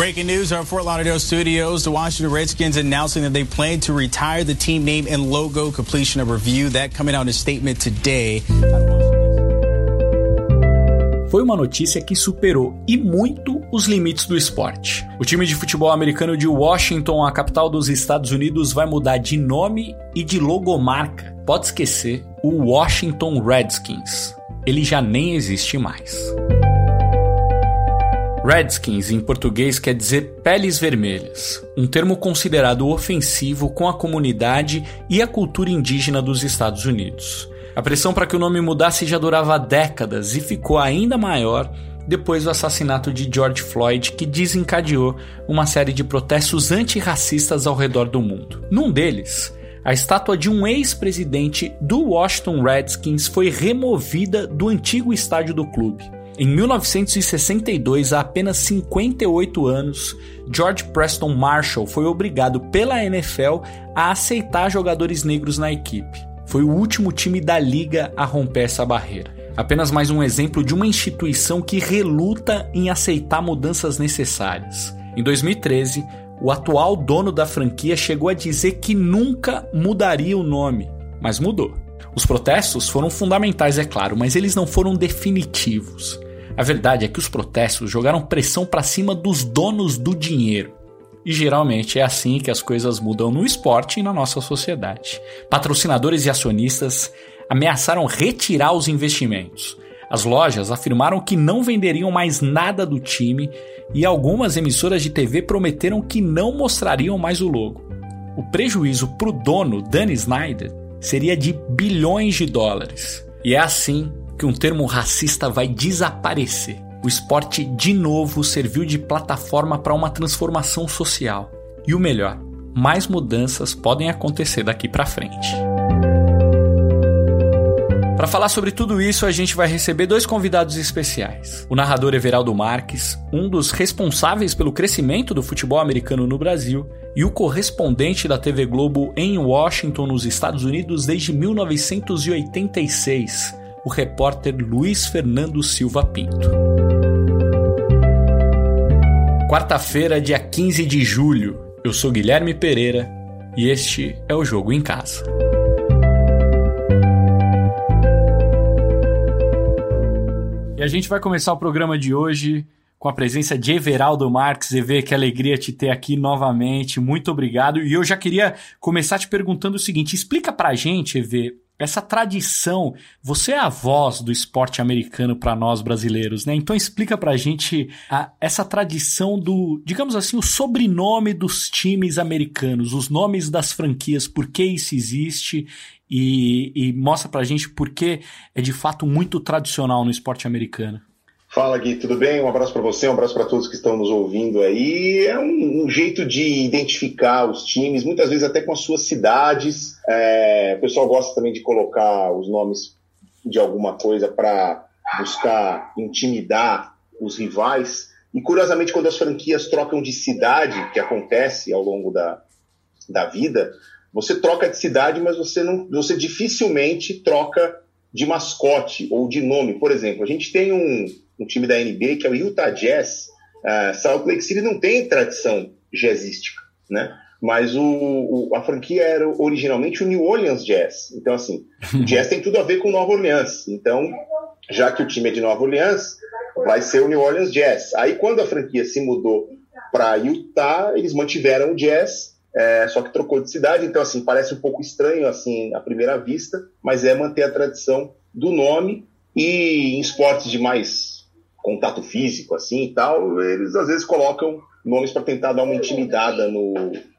Breaking news our Fort Lauderdale studios. The Washington Redskins announcing that they plan to retire the team name and logo, completion of review. That coming out in a statement today. Foi uma notícia que superou e muito os limites do esporte. O time de futebol americano de Washington, a capital dos Estados Unidos, vai mudar de nome e de logomarca. Pode esquecer o Washington Redskins. Ele já nem existe mais. Redskins em português quer dizer peles vermelhas, um termo considerado ofensivo com a comunidade e a cultura indígena dos Estados Unidos. A pressão para que o nome mudasse já durava décadas e ficou ainda maior depois do assassinato de George Floyd, que desencadeou uma série de protestos antirracistas ao redor do mundo. Num deles, a estátua de um ex-presidente do Washington Redskins foi removida do antigo estádio do clube. Em 1962, há apenas 58 anos, George Preston Marshall foi obrigado pela NFL a aceitar jogadores negros na equipe. Foi o último time da liga a romper essa barreira. Apenas mais um exemplo de uma instituição que reluta em aceitar mudanças necessárias. Em 2013, o atual dono da franquia chegou a dizer que nunca mudaria o nome, mas mudou. Os protestos foram fundamentais, é claro, mas eles não foram definitivos. A verdade é que os protestos jogaram pressão para cima dos donos do dinheiro. E geralmente é assim que as coisas mudam no esporte e na nossa sociedade. Patrocinadores e acionistas ameaçaram retirar os investimentos. As lojas afirmaram que não venderiam mais nada do time e algumas emissoras de TV prometeram que não mostrariam mais o logo. O prejuízo para o dono, Danny Snyder, seria de bilhões de dólares. E é assim que um termo racista vai desaparecer. O esporte de novo serviu de plataforma para uma transformação social. E o melhor, mais mudanças podem acontecer daqui para frente. Para falar sobre tudo isso, a gente vai receber dois convidados especiais. O narrador Everaldo Marques, um dos responsáveis pelo crescimento do futebol americano no Brasil, e o correspondente da TV Globo em Washington, nos Estados Unidos, desde 1986, o repórter Luiz Fernando Silva Pinto. Quarta-feira, dia 15 de julho. Eu sou Guilherme Pereira e este é o Jogo em Casa. E a gente vai começar o programa de hoje com a presença de Everaldo Marques. Evê, que alegria te ter aqui novamente. Muito obrigado. E eu já queria começar te perguntando o seguinte: explica pra gente, Evê, essa tradição, você é a voz do esporte americano para nós brasileiros, né? Então explica gente a, essa tradição do, digamos assim, o sobrenome dos times americanos, os nomes das franquias, por que isso existe e, e mostra pra gente por que é de fato muito tradicional no esporte americano. Fala Gui, tudo bem? Um abraço para você, um abraço para todos que estão nos ouvindo aí. É um, um, jeito de identificar os times, muitas vezes até com as suas cidades. É, o pessoal gosta também de colocar os nomes de alguma coisa para buscar intimidar os rivais. E curiosamente, quando as franquias trocam de cidade, que acontece ao longo da, da vida, você troca de cidade, mas você, não, você dificilmente troca de mascote ou de nome. Por exemplo, a gente tem um um time da NBA, que é o Utah Jazz. Uh, Salt Lake City não tem tradição jazzística, né? Mas o, o, a franquia era originalmente o New Orleans Jazz. Então, assim, o Jazz tem tudo a ver com Nova Orleans. Então, já que o time é de Nova Orleans, vai ser o New Orleans Jazz. Aí, quando a franquia se mudou para Utah, eles mantiveram o Jazz, é, só que trocou de cidade. Então, assim, parece um pouco estranho, assim, à primeira vista, mas é manter a tradição do nome. E em esportes de mais contato físico assim e tal, eles às vezes colocam nomes para tentar dar uma intimidada no,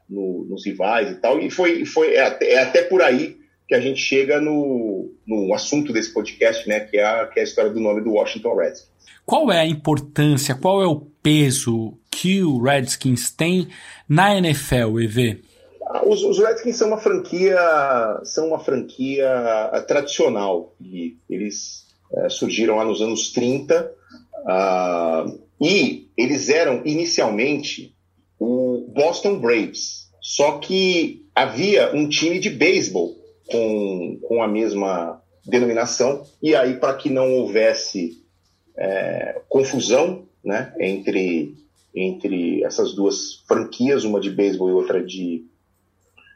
no, nos rivais e tal. E foi, foi é até, é até, por aí que a gente chega no, no assunto desse podcast, né, que é, a, que é a história do nome do Washington Redskins. Qual é a importância, qual é o peso que o Redskins tem na NFL, EV? Ah, os, os Redskins são uma franquia, são uma franquia tradicional e eles é, surgiram lá nos anos 30 Uh, e eles eram inicialmente o Boston Braves, só que havia um time de beisebol com, com a mesma denominação, e aí, para que não houvesse é, confusão né, entre entre essas duas franquias, uma de beisebol e outra de,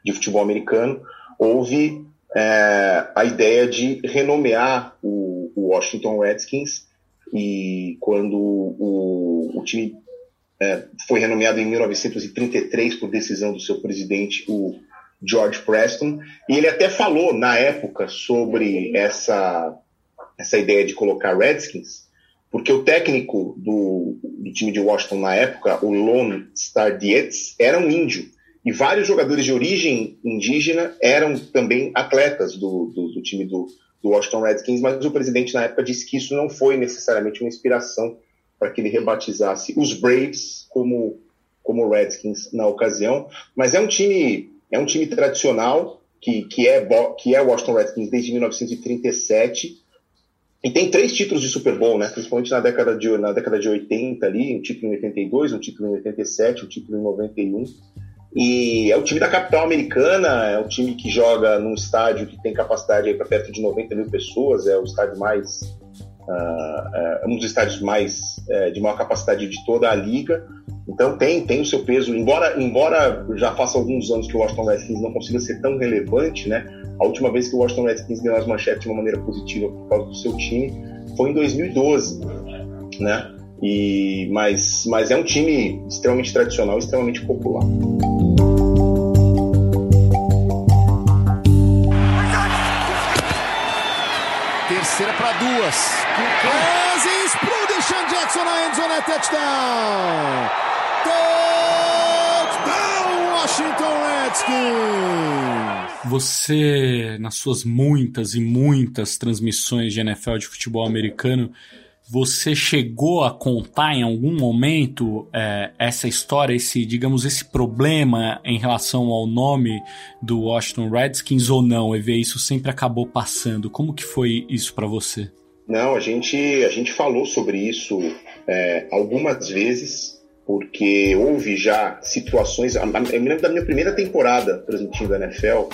de futebol americano, houve é, a ideia de renomear o, o, Washington Redskins e quando o, o time é, foi renomeado em 1933 por decisão do seu presidente, o George Preston, e ele até falou na época sobre essa, essa ideia de colocar Redskins, porque o técnico do, do time de Washington na época, o Lone Star Dietz, era um índio. E vários jogadores de origem indígena eram também atletas do, do, do time do, do Washington Redskins, mas o presidente na época disse que isso não foi necessariamente uma inspiração para que ele rebatizasse os Braves como, como Redskins na ocasião. Mas é um time, é um time tradicional que, que, é, que é Washington Redskins desde 1937 e tem três títulos de Super Bowl, né? Principalmente na década de, na década de 80 ali, um título em 82, um título em 87, um título em 91. E é o time da capital americana, é um time que joga num estádio que tem capacidade para perto de 90 mil pessoas, é o estádio mais. Uh, é um dos estádios mais é, de maior capacidade de toda a liga. Então tem, tem o seu peso, embora, embora já faça alguns anos que o Washington Redskins não consiga ser tão relevante, né? A última vez que o Washington Redskins ganhou as manchetes de uma maneira positiva por causa do seu time foi em 2012, né? E, mas, mas é um time extremamente tradicional, extremamente popular. Terceira para duas. Cousins pro Deshaun Jackson na endzone é touchdown. Touchdown Washington Redskins. Você, nas suas muitas e muitas transmissões de NFL de futebol americano, você chegou a contar em algum momento é, essa história, esse, digamos, esse problema em relação ao nome do Washington Redskins ou não? E ver isso sempre acabou passando. Como que foi isso para você? Não, a gente, a gente falou sobre isso é, algumas vezes porque houve já situações. Eu me lembro da minha primeira temporada transmitindo a NFL,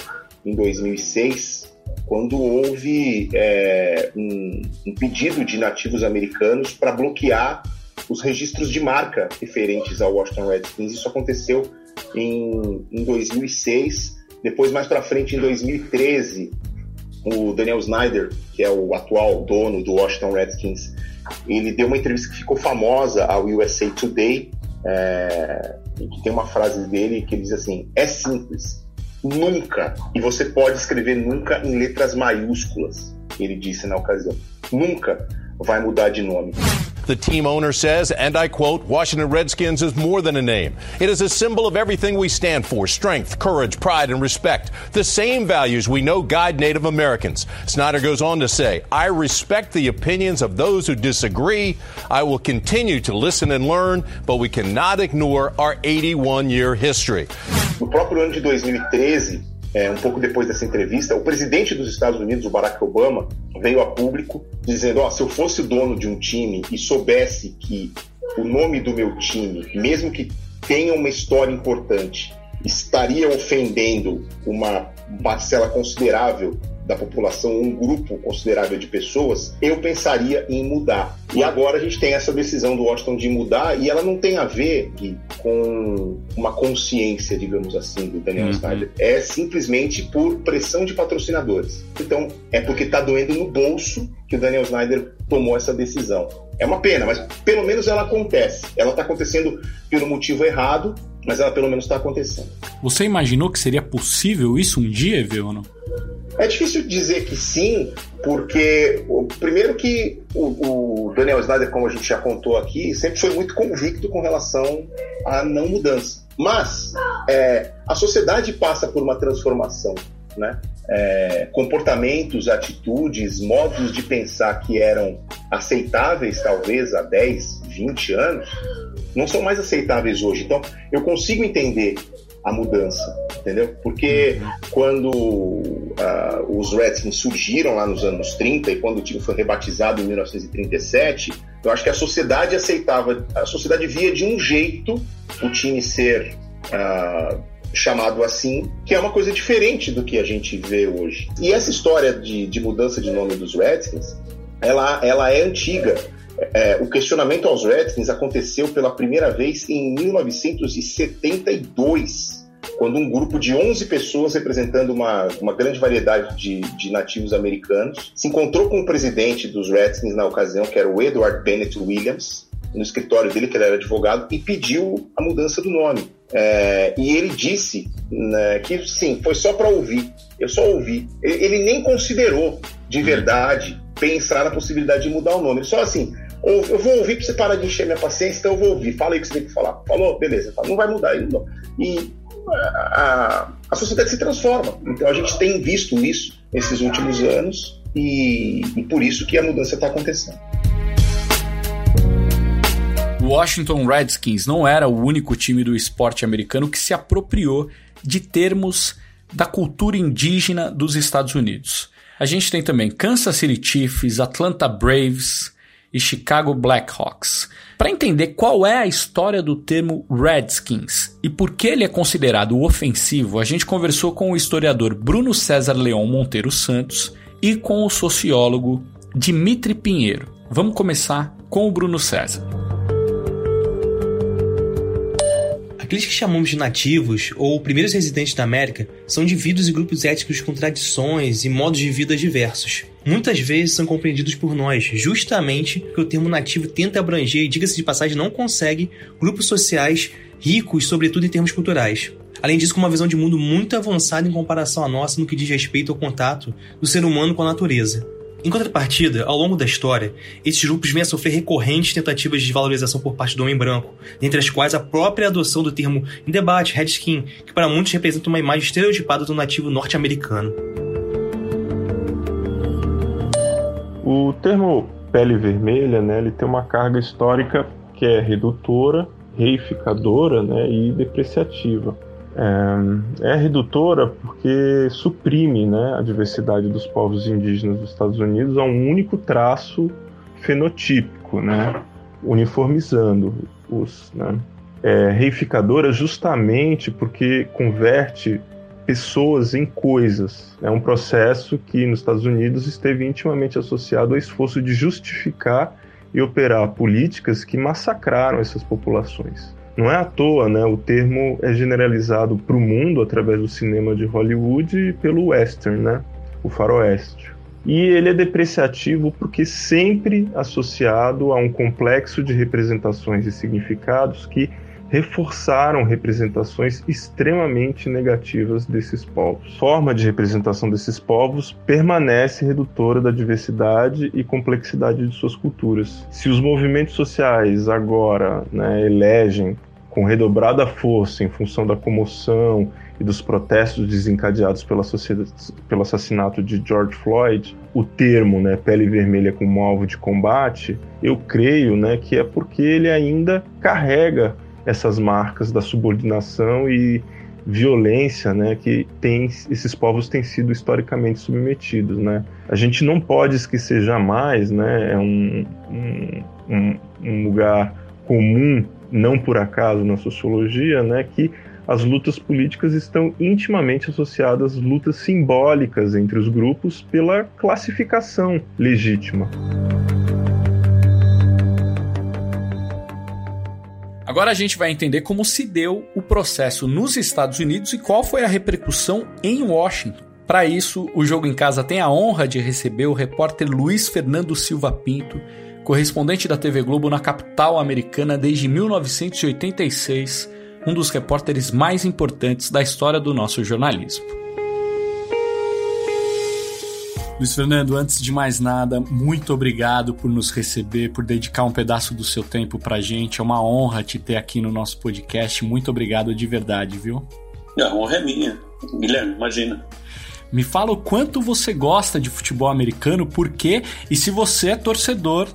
em 2006, quando houve é, um, um, pedido de nativos americanos para bloquear os registros de marca referentes ao Washington Redskins. Isso aconteceu em, em 2006. Depois, mais para frente, em 2013, o Daniel Snyder, que é o atual dono do Washington Redskins, ele deu uma entrevista que ficou famosa ao USA Today, é, que tem uma frase dele que diz assim: é simples, nunca, e você pode escrever nunca em letras maiúsculas, ele disse na ocasião, nunca vai mudar de nome. The team owner says, and I quote, Washington Redskins is more than a name. It is a symbol of everything we stand for strength, courage, pride, and respect. The same values we know guide Native Americans. Snyder goes on to say, I respect the opinions of those who disagree. I will continue to listen and learn, but we cannot ignore our 81 year history. Próprio ano de 2013, é, um pouco depois dessa entrevista, o presidente dos Estados Unidos, o Barack Obama, veio a público dizendo: oh, se eu fosse o dono de um time e soubesse que o nome do meu time, mesmo que tenha uma história importante, estaria ofendendo uma parcela considerável da população, um grupo considerável de pessoas, eu pensaria em mudar. E agora a gente tem essa decisão do Washington de mudar e ela não tem a ver com uma consciência, digamos assim, do Daniel uhum. Snyder. É simplesmente por pressão de patrocinadores. Então, é porque está doendo no bolso que o Daniel Snyder tomou essa decisão. É uma pena, mas pelo menos ela acontece. Ela está acontecendo pelo motivo errado, mas ela pelo menos está acontecendo. Você imaginou que seria possível isso um dia, Viano? É difícil dizer que sim, porque primeiro que o, o, Daniel Snyder, como a gente já contou aqui, sempre foi muito convicto com relação à não mudança. Mas é, a sociedade passa por uma transformação, né? É, comportamentos, atitudes, modos de pensar que eram aceitáveis talvez há 10, 20 anos, não são mais aceitáveis hoje. Então, eu consigo entender a mudança, entendeu? Porque quando uh, os Redskins surgiram lá nos anos 30 e quando o time foi rebatizado em 1937, eu acho que a sociedade aceitava, a sociedade via de um jeito o time ser uh, chamado assim, que é uma coisa diferente do que a gente vê hoje. E essa história de, de mudança de nome dos Redskins, ela, ela é antiga. É, o questionamento aos Redskins aconteceu pela primeira vez em 1972, quando um grupo de 11 pessoas representando uma, uma grande variedade de, de nativos americanos se encontrou com o presidente dos Redskins na ocasião, que era o Edward Bennett Williams, no escritório dele, que ele era advogado, e pediu a mudança do nome. É, e ele disse né, que sim, foi só para ouvir. Eu só ouvi. Ele, ele, nem considerou de verdade pensar na possibilidade de mudar o nome. Só assim, eu vou ouvir para você parar de encher minha paciência, então eu vou ouvir. Fala aí o que você tem que falar. Falou? Beleza. Não vai mudar. E a, a sociedade se transforma. Então a gente tem visto isso nesses últimos anos e, e por isso que a mudança está acontecendo. O Washington Redskins não era o único time do esporte americano que se apropriou de termos da cultura indígena dos Estados Unidos. A gente tem também Kansas City Chiefs, Atlanta Braves e Chicago Blackhawks. Para entender qual é a história do termo Redskins e por que ele é considerado ofensivo, a gente conversou com o historiador Bruno César Leão Monteiro Santos e com o sociólogo Dimitri Pinheiro. Vamos começar com o Bruno César. Aqueles que chamamos de nativos ou primeiros residentes da América são indivíduos e grupos étnicos com tradições e modos de vida diversos. Muitas vezes são compreendidos por nós, justamente porque o termo nativo tenta abranger e, diga-se de passagem, não consegue grupos sociais ricos, sobretudo em termos culturais. Além disso, com uma visão de mundo muito avançada em comparação à nossa no que diz respeito ao contato do ser humano com a natureza. Em contrapartida, ao longo da história, esses grupos vêm a sofrer recorrentes tentativas de valorização por parte do homem branco, dentre as quais a própria adoção do termo em debate redskin, que para muitos representa uma imagem estereotipada do nativo norte-americano. O termo pele vermelha, né, ele tem uma carga histórica que é redutora, reificadora né, e depreciativa. É, é, redutora porque suprime né, a diversidade dos povos indígenas dos Estados Unidos a um único traço fenotípico, né, uniformizando os. Né. É reificadora justamente porque converte pessoas em coisas. É um processo que nos Estados Unidos esteve intimamente associado ao esforço de justificar e operar políticas que massacraram essas populações. Não é à toa, né? O termo é generalizado para o mundo através do cinema de Hollywood e pelo western, né? O faroeste. E ele é depreciativo porque sempre associado a um complexo de representações e significados que reforçaram representações extremamente negativas desses povos. A forma de representação desses povos permanece redutora da diversidade e complexidade de suas culturas. Se os movimentos sociais agora né, elegem com redobrada força em função da comoção e dos protestos desencadeados pela pelo assassinato de George Floyd, o termo né, pele vermelha como alvo de combate, eu creio né, que é porque ele ainda carrega essas marcas da subordinação e violência, né, que tem, esses povos têm sido historicamente submetidos, né. A gente não pode esquecer jamais, né, é um, um, um lugar comum, não por acaso na sociologia, né, que as lutas políticas estão intimamente associadas às lutas simbólicas entre os grupos pela classificação legítima. Agora a gente vai entender como se deu o processo nos Estados Unidos e qual foi a repercussão em Washington. Para isso, o Jogo em Casa tem a honra de receber o repórter Luiz Fernando Silva Pinto, correspondente da TV Globo na capital americana desde 1986, um dos repórteres mais importantes da história do nosso jornalismo. Luiz Fernando, antes de mais nada, muito obrigado por nos receber, por dedicar um pedaço do seu tempo pra gente. É uma honra te ter aqui no nosso podcast. Muito obrigado de verdade, viu? A honra é minha. Guilherme, imagina. Me fala o quanto você gosta de futebol americano, por quê e se você é torcedor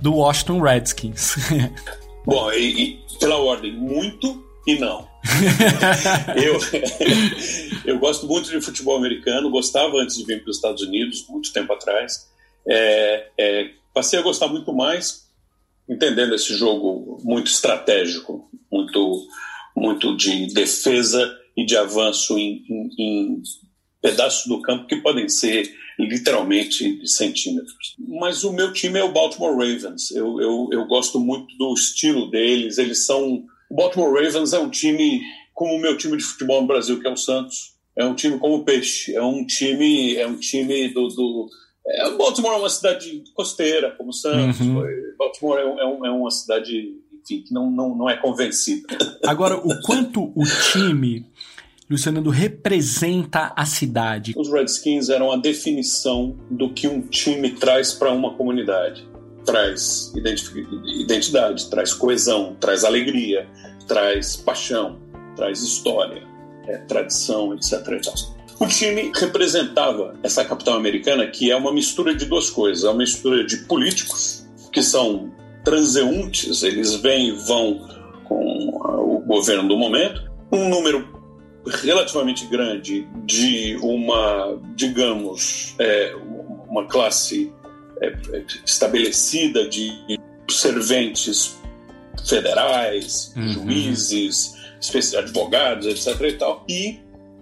do Washington Redskins. Bom, e, e pela ordem, muito e não. eu, eu gosto muito de futebol americano, gostava antes de vir para os Estados Unidos, muito tempo atrás. É, é, passei a gostar muito mais, entendendo esse jogo muito estratégico, muito, muito de defesa e de avanço em, em, em pedaços do campo que podem ser literalmente centímetros. Mas o meu time é o Baltimore Ravens. Eu, eu, eu gosto muito do estilo deles. Eles são. O Baltimore Ravens é um time como o meu time de futebol no Brasil, que é o Santos. É um time como o Peixe. É um time, é um time do, do é, Baltimore é uma cidade costeira, como Santos. Uhum. Baltimore é, é, é, uma cidade, enfim, que não, não, não é convencida. Agora, o quanto o time Luciano representa a cidade. Os Redskins eram a definição do que um time traz para uma comunidade. Traz identidade, traz coesão, traz alegria, traz paixão, traz história, é, tradição, etc. O time representava essa capital americana, que é uma mistura de duas coisas: é uma mistura de políticos, que são transeuntes, eles vêm e vão com o governo do momento, um número relativamente grande de uma, digamos, é, uma classe estabelecida de serventes federais, uhum. juízes, advogados, etc. e tal, e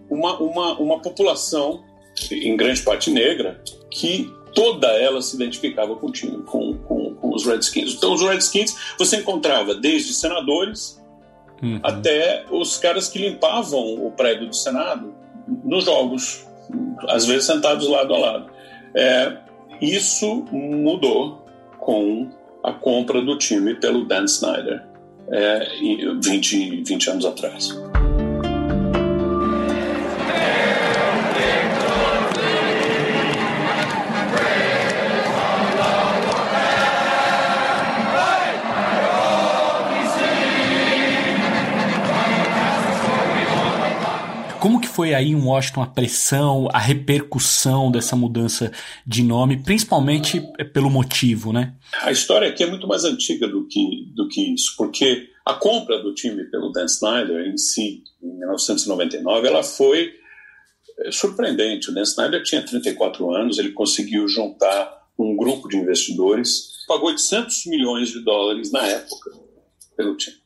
uma, uma, uma população, em grande parte negra, que toda ela se identificava com o time, com, com, com os Redskins. Então, os Redskins você encontrava desde senadores uhum. até os caras que limpavam o prédio do Senado nos jogos, às vezes sentados lado a lado. É, isso mudou com a compra do time pelo Dan Snyder é, 20, 20 anos atrás. Como que foi aí em Washington a pressão, a repercussão dessa mudança de nome, principalmente pelo motivo, né? A história aqui é muito mais antiga do que, do que isso, porque a compra do time pelo Dan Snyder em si, em 1999, ela foi eh, surpreendente. O Dan Snyder tinha 34 anos, ele conseguiu juntar um grupo de investidores, pagou 800 milhões de dólares na época pelo time.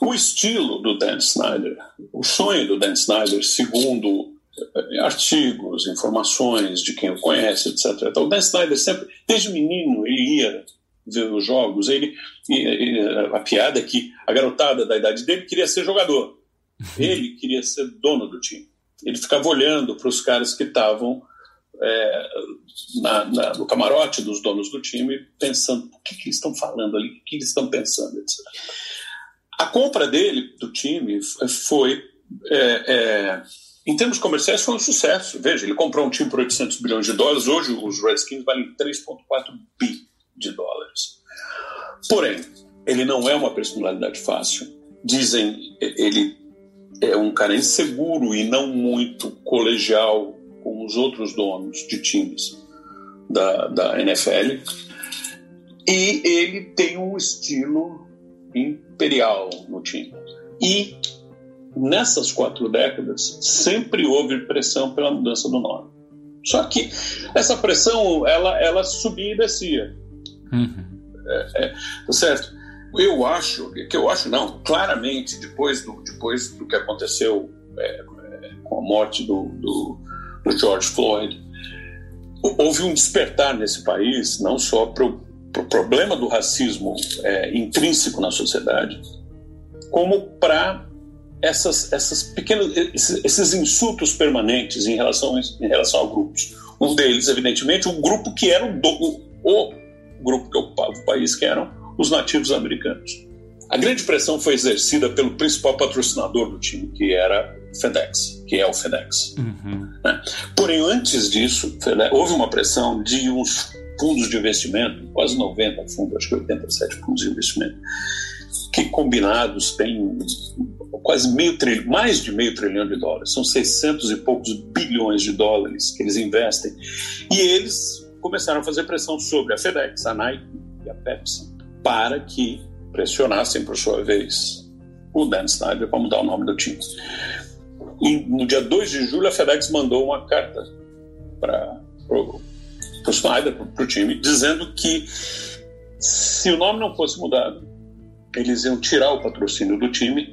O estilo do Dan Snyder, o sonho do Dan Snyder, segundo eh, artigos, informações de quem o conhece, etc. Então, o Dan Snyder sempre, desde menino, ele ia ver os jogos. Ele, ele, a piada é que a garotada da idade dele queria ser jogador. Ele queria ser dono do time. Ele ficava olhando para os caras que estavam é, na, na, no camarote dos donos do time, pensando o que, que eles estão falando ali, o que eles estão pensando, etc. A compra dele, do time, foi, é, é, em termos comerciais, foi um sucesso. Veja, ele comprou um time por 800 bilhões de dólares, hoje os Redskins valem 3,4 bi de dólares. Porém, ele não é uma personalidade fácil. Dizem ele é um cara inseguro e não muito colegial com os outros donos de times da, da NFL. E ele tem um estilo imperial no time. E nessas quatro décadas sempre houve pressão pela mudança do nome. Só que essa pressão ela, ela subia e descia. Uhum. É, é, tá certo? Eu acho, que eu acho não, claramente depois do, depois do que aconteceu é, com a morte do, do, do George Floyd, houve um despertar nesse país, não só para o para o problema do racismo é, intrínseco na sociedade, como para essas, essas pequenas, esses, esses, insultos permanentes em relação, em relação a grupos. Um deles, evidentemente, um grupo que era o, o, o grupo que ocupava o país, que eram os nativos americanos. A grande pressão foi exercida pelo principal patrocinador do time, que era FedEx, que é o FedEx. Uhum. Né? Porém, antes disso, houve uma pressão de uns fundos de investimento, quase 90 fundos, acho que 87 fundos de investimento, que combinados têm quase meio trilhão, mais de meio trilhão de dólares, são 600 e poucos bilhões de dólares que eles investem. E eles começaram a fazer pressão sobre a FedEx, a Nike e a Pepsi para que pressionassem, por sua vez, o Dan Snyder para mudar o nome do time. E no dia 2 de julho, a FedEx mandou uma carta para para o Snyder, para o time, dizendo que se o nome não fosse mudado, eles iam tirar o patrocínio do time,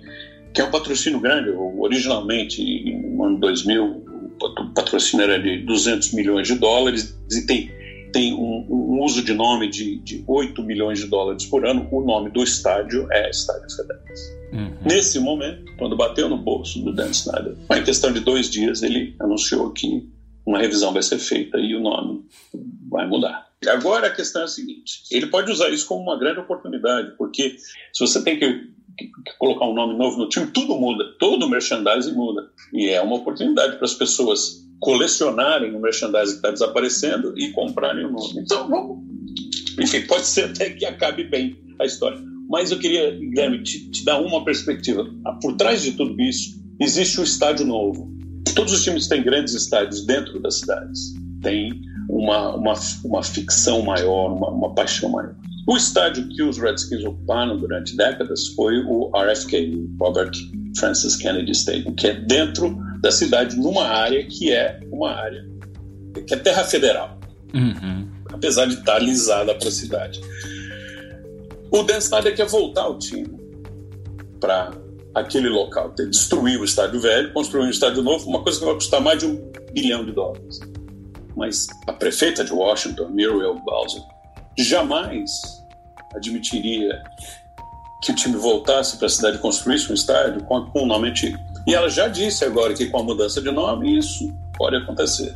que é um patrocínio grande. Originalmente, no ano 2000, o patrocínio era de 200 milhões de dólares e tem, tem um, um uso de nome de, de 8 milhões de dólares por ano. O nome do estádio é Estádio FedEx. Uhum. Nesse momento, quando bateu no bolso do Dan Snyder, em questão de dois dias, ele anunciou que uma revisão vai ser feita e o nome vai mudar. Agora a questão é a seguinte: ele pode usar isso como uma grande oportunidade, porque se você tem que, colocar um nome novo no time, tudo muda, todo o merchandising muda. E é uma oportunidade para as pessoas colecionarem o merchandising que está desaparecendo e comprarem o nome. Então, vamos. Enfim, pode ser até que acabe bem a história. Mas eu queria, Guilherme, te, te dar uma perspectiva. Por trás de tudo isso, existe o estádio novo. Todos os times têm grandes estádios dentro das cidades. Tem uma, uma, uma ficção maior, uma, uma paixão maior. O estádio que os Redskins ocuparam durante décadas foi o RFK, Robert Francis Kennedy Stadium, que é dentro da cidade, numa área que é uma área que é terra federal, uhum. apesar de estar alisada para a cidade. O Dan Snyder quer voltar o time para aquele local, destruir o estádio velho, construir um estádio novo, uma coisa que vai custar mais de um bilhão de dólares. Mas a prefeita de Washington, Muriel Bowser, jamais admitiria que o time voltasse para a cidade e construísse um estádio com, com um nome antigo. E ela já disse agora que com a mudança de nome isso pode acontecer.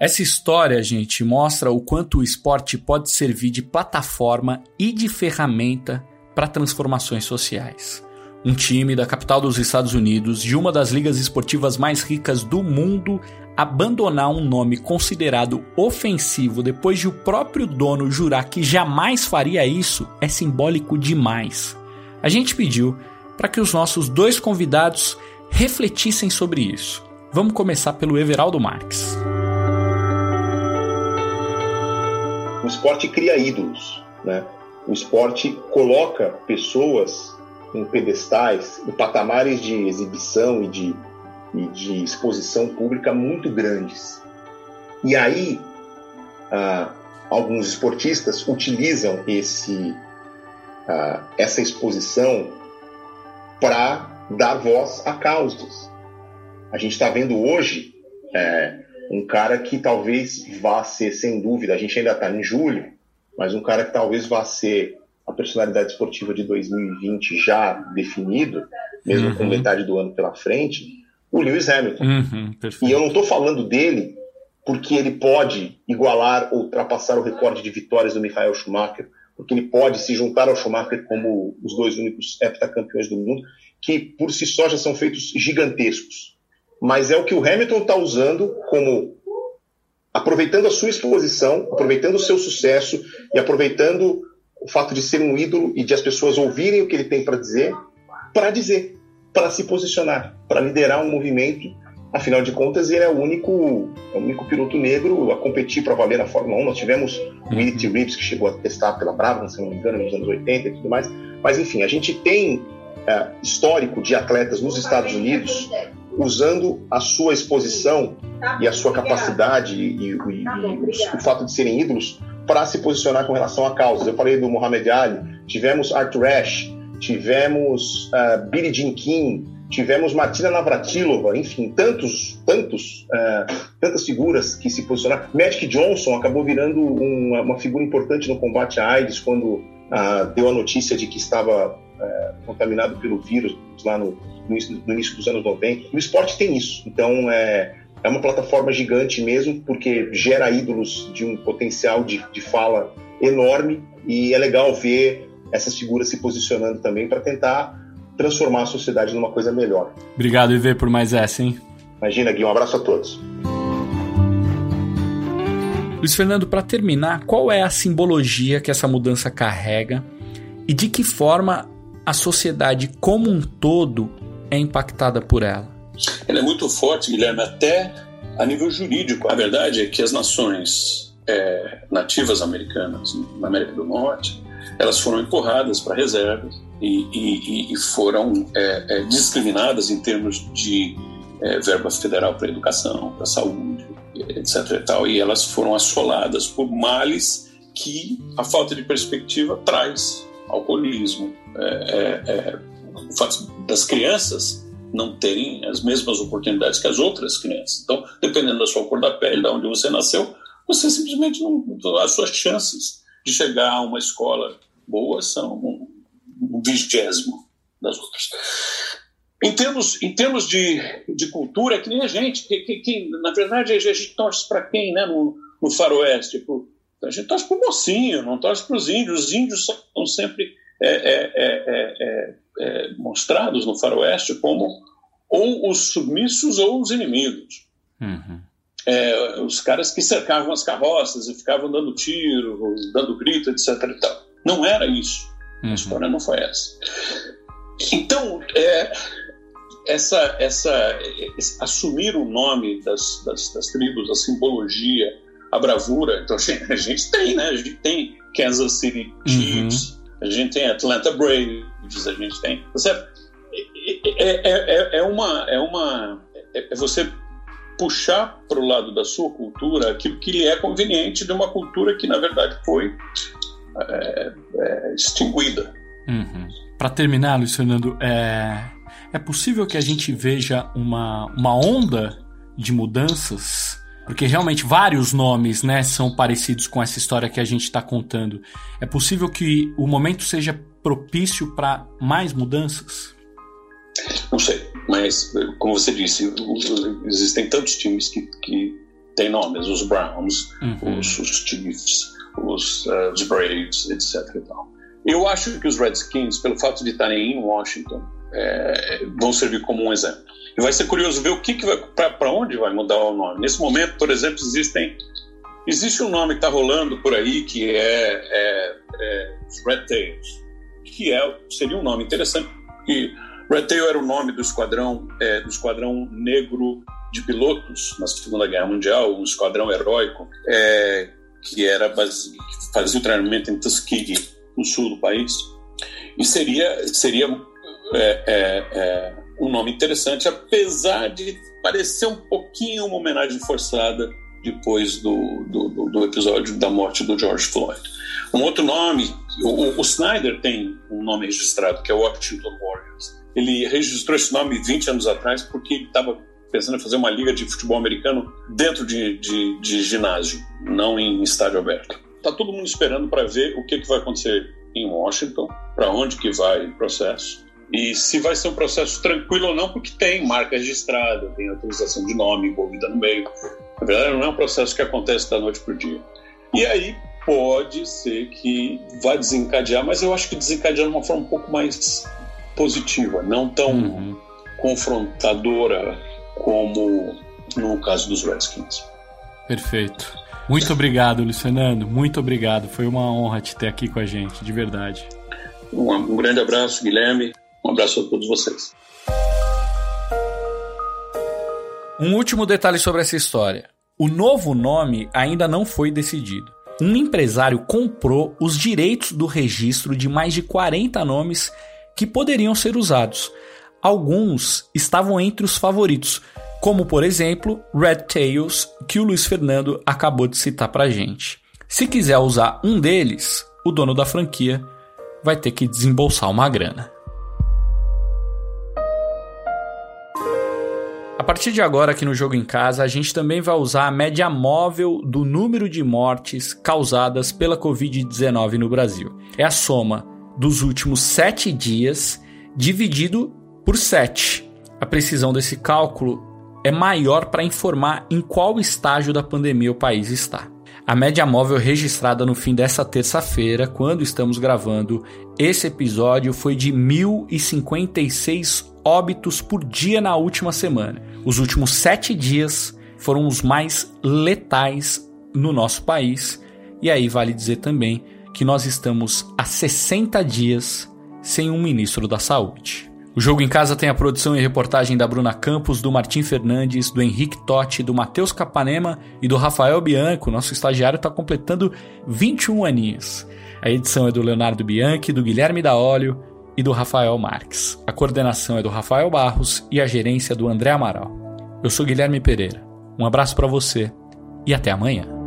Essa história, gente, mostra o quanto o esporte pode servir de plataforma e de ferramenta para transformações sociais. Um time da capital dos Estados Unidos, de uma das ligas esportivas mais ricas do mundo, abandonar um nome considerado ofensivo depois de o próprio dono jurar que jamais faria isso é simbólico demais. A gente pediu para que os nossos dois convidados refletissem sobre isso. Vamos começar pelo Everaldo Marques. O esporte cria ídolos, né? O esporte coloca pessoas em pedestais, em patamares de exibição e de, e de exposição pública muito grandes. E aí, ah, alguns esportistas utilizam esse, ah, essa exposição para dar voz a causas. A gente está vendo hoje é, um cara que talvez vá ser, sem dúvida, a gente ainda está em julho, mas um cara que talvez vá ser a personalidade esportiva de 2020 já definido, mesmo uhum. com metade do ano pela frente, o Lewis Hamilton. Uhum, e eu não estou falando dele porque ele pode igualar ou ultrapassar o recorde de vitórias do Michael Schumacher, porque ele pode se juntar ao Schumacher como os dois únicos heptacampeões do mundo, que por si só já são feitos gigantescos mas é o que o Hamilton está usando como aproveitando a sua exposição, aproveitando o seu sucesso e aproveitando o fato de ser um ídolo e de as pessoas ouvirem o que ele tem para dizer, para dizer, para se posicionar, para liderar um movimento. Afinal de contas, ele é o único, é o único piloto negro a competir para valer na Fórmula 1. Nós tivemos o Willie T. Reeves, que chegou a testar pela Brabham, se não me engano, nos anos 80 e tudo mais. Mas, enfim, a gente tem é, histórico de atletas nos Estados Unidos usando a sua exposição e a sua capacidade e, e, e, e o fato de serem ídolos para se posicionar com relação a causas. Eu falei do Muhammad Ali, tivemos Arthur Ashe, tivemos uh, Billie Jean King, tivemos Martina Navratilova, enfim, tantos, tantos, uh, tantas figuras que se posicionaram. Magic Johnson acabou virando uma, uma figura importante no combate à AIDS quando uh, deu a notícia de que estava contaminado pelo vírus lá no, no início, no início dos anos 90. E o esporte tem isso. Então, é, é uma plataforma gigante mesmo, porque gera ídolos de um potencial de, de fala enorme e é legal ver essas figuras se posicionando também para tentar transformar a sociedade numa coisa melhor. Obrigado, Ive, por mais essa, hein? Imagina, Gui, um abraço a todos. Luiz Fernando, para terminar, qual é a simbologia que essa mudança carrega e de que forma a sociedade como um todo é impactada por ela? Ela é muito forte, Guilherme, até a nível jurídico. A verdade é que as nações é, nativas americanas na América do Norte elas foram empurradas para reservas e, e, e foram é, é, discriminadas em termos de é, verba federal para educação, para saúde, etc. E, tal, e elas foram assoladas por males que a falta de perspectiva traz alcoolismo, é, é, é das crianças não terem as mesmas oportunidades que as outras crianças. Então, dependendo da sua cor da pele, de onde você nasceu, você simplesmente não. As suas chances de chegar a uma escola boa são um, vigésimo das outras. Em termos, em termos de, de cultura, é que nem a gente, que, que, que na verdade a gente torce para quem né, no, no faroeste? A gente torce para o mocinho, não torce para os índios. Os índios são sempre é é, é, é, é, mostrados no faroeste como ou os submissos ou os inimigos. Uhum. os caras que cercavam as carroças e ficavam dando tiro, dando grito, etc. Não era isso. Uhum. A história não foi essa. Então, essa, essa, assumir o nome das, das, das tribos, a simbologia, a bravura. Então a gente tem, né? A gente tem Kansas City Chiefs, uhum. a gente tem Atlanta Braves, a gente tem. Você, é, é, é, é uma. É, uma é você puxar para o lado da sua cultura aquilo que lhe é conveniente de uma cultura que, na verdade, foi é, é, extinguida. Uhum. Para terminar, Luiz Fernando, é, é possível que a gente veja uma, uma onda de mudanças porque realmente vários nomes né, são parecidos com essa história que a gente está contando. É possível que o momento seja propício para mais mudanças? Não sei, mas como você disse, existem tantos times que, que têm nomes, os Browns, uhum. os, os, Chiefs, os, uh, os Braves, etc. Eu acho que os Redskins, pelo fato de estarem em Washington, é, vão servir como um exemplo. E vai ser curioso ver o que, que vai para onde vai mudar o nome. Nesse momento, por exemplo, existem existe um nome que está rolando por aí que é, é, é Red Tails, que é seria um nome interessante. Que Red Tail era o nome do esquadrão é, do esquadrão negro de pilotos na Segunda Guerra Mundial, um esquadrão heróico é, que era base, que fazia o treinamento em Tuskegee, no sul do país. E seria seria é, é, é, um nome interessante, apesar de parecer um pouquinho uma homenagem forçada depois do, do, do episódio da morte do George Floyd. Um outro nome, o, o, Snyder tem um nome registrado, que é Washington Warriors. Ele registrou esse nome 20 anos atrás porque ele estava pensando em fazer uma liga de futebol americano dentro de, de, de ginásio, não em estádio aberto. Está todo mundo esperando para ver o que, que vai acontecer em Washington, para onde que vai o processo e se vai ser um processo tranquilo ou não, porque tem marca registrada, tem autorização de nome envolvida no meio. Na verdade, não é um processo que acontece da noite para o dia. E aí pode ser que vá desencadear, mas eu acho que desencadear de uma forma um pouco mais positiva, não tão uhum. confrontadora como no caso dos Redskins. Perfeito. Muito obrigado, Luiz Fernando. Muito obrigado. Foi uma honra te ter aqui com a gente, de verdade. Um, um grande abraço, Guilherme. Um abraço a todos vocês. Um último detalhe sobre essa história. O novo nome ainda não foi decidido. Um empresário comprou os direitos do registro de mais de 40 nomes que poderiam ser usados. Alguns estavam entre os favoritos, como por exemplo Red Tails, que o Luiz Fernando acabou de citar pra gente. Se quiser usar um deles, o dono da franquia vai ter que desembolsar uma grana. Partir de agora, aqui no Jogo em Casa, a gente também vai usar a média móvel do número de mortes causadas pela Covid-19 no Brasil. É a soma dos últimos sete dias dividido por sete. A precisão desse cálculo é maior para informar em qual estágio da pandemia o país está. A média móvel registrada no fim dessa terça-feira, quando estamos gravando esse episódio, foi de 1.056 óbitos por dia na última semana. Os últimos sete dias foram os mais letais no nosso país. E aí vale dizer também que nós estamos há 60 dias sem um ministro da Saúde. O Jogo em Casa tem a produção e reportagem da Bruna Campos, do Martim Fernandes, do Henrique Totti, do Matheus Capanema e do Rafael Bianco. Nosso estagiário está completando 21 aninhos. A edição é do Leonardo Bianchi, do Guilherme da Óleo e do Rafael Marques. A coordenação é do Rafael Barros e a gerência do André Amaral. Eu sou Guilherme Pereira. Um abraço para você e até amanhã.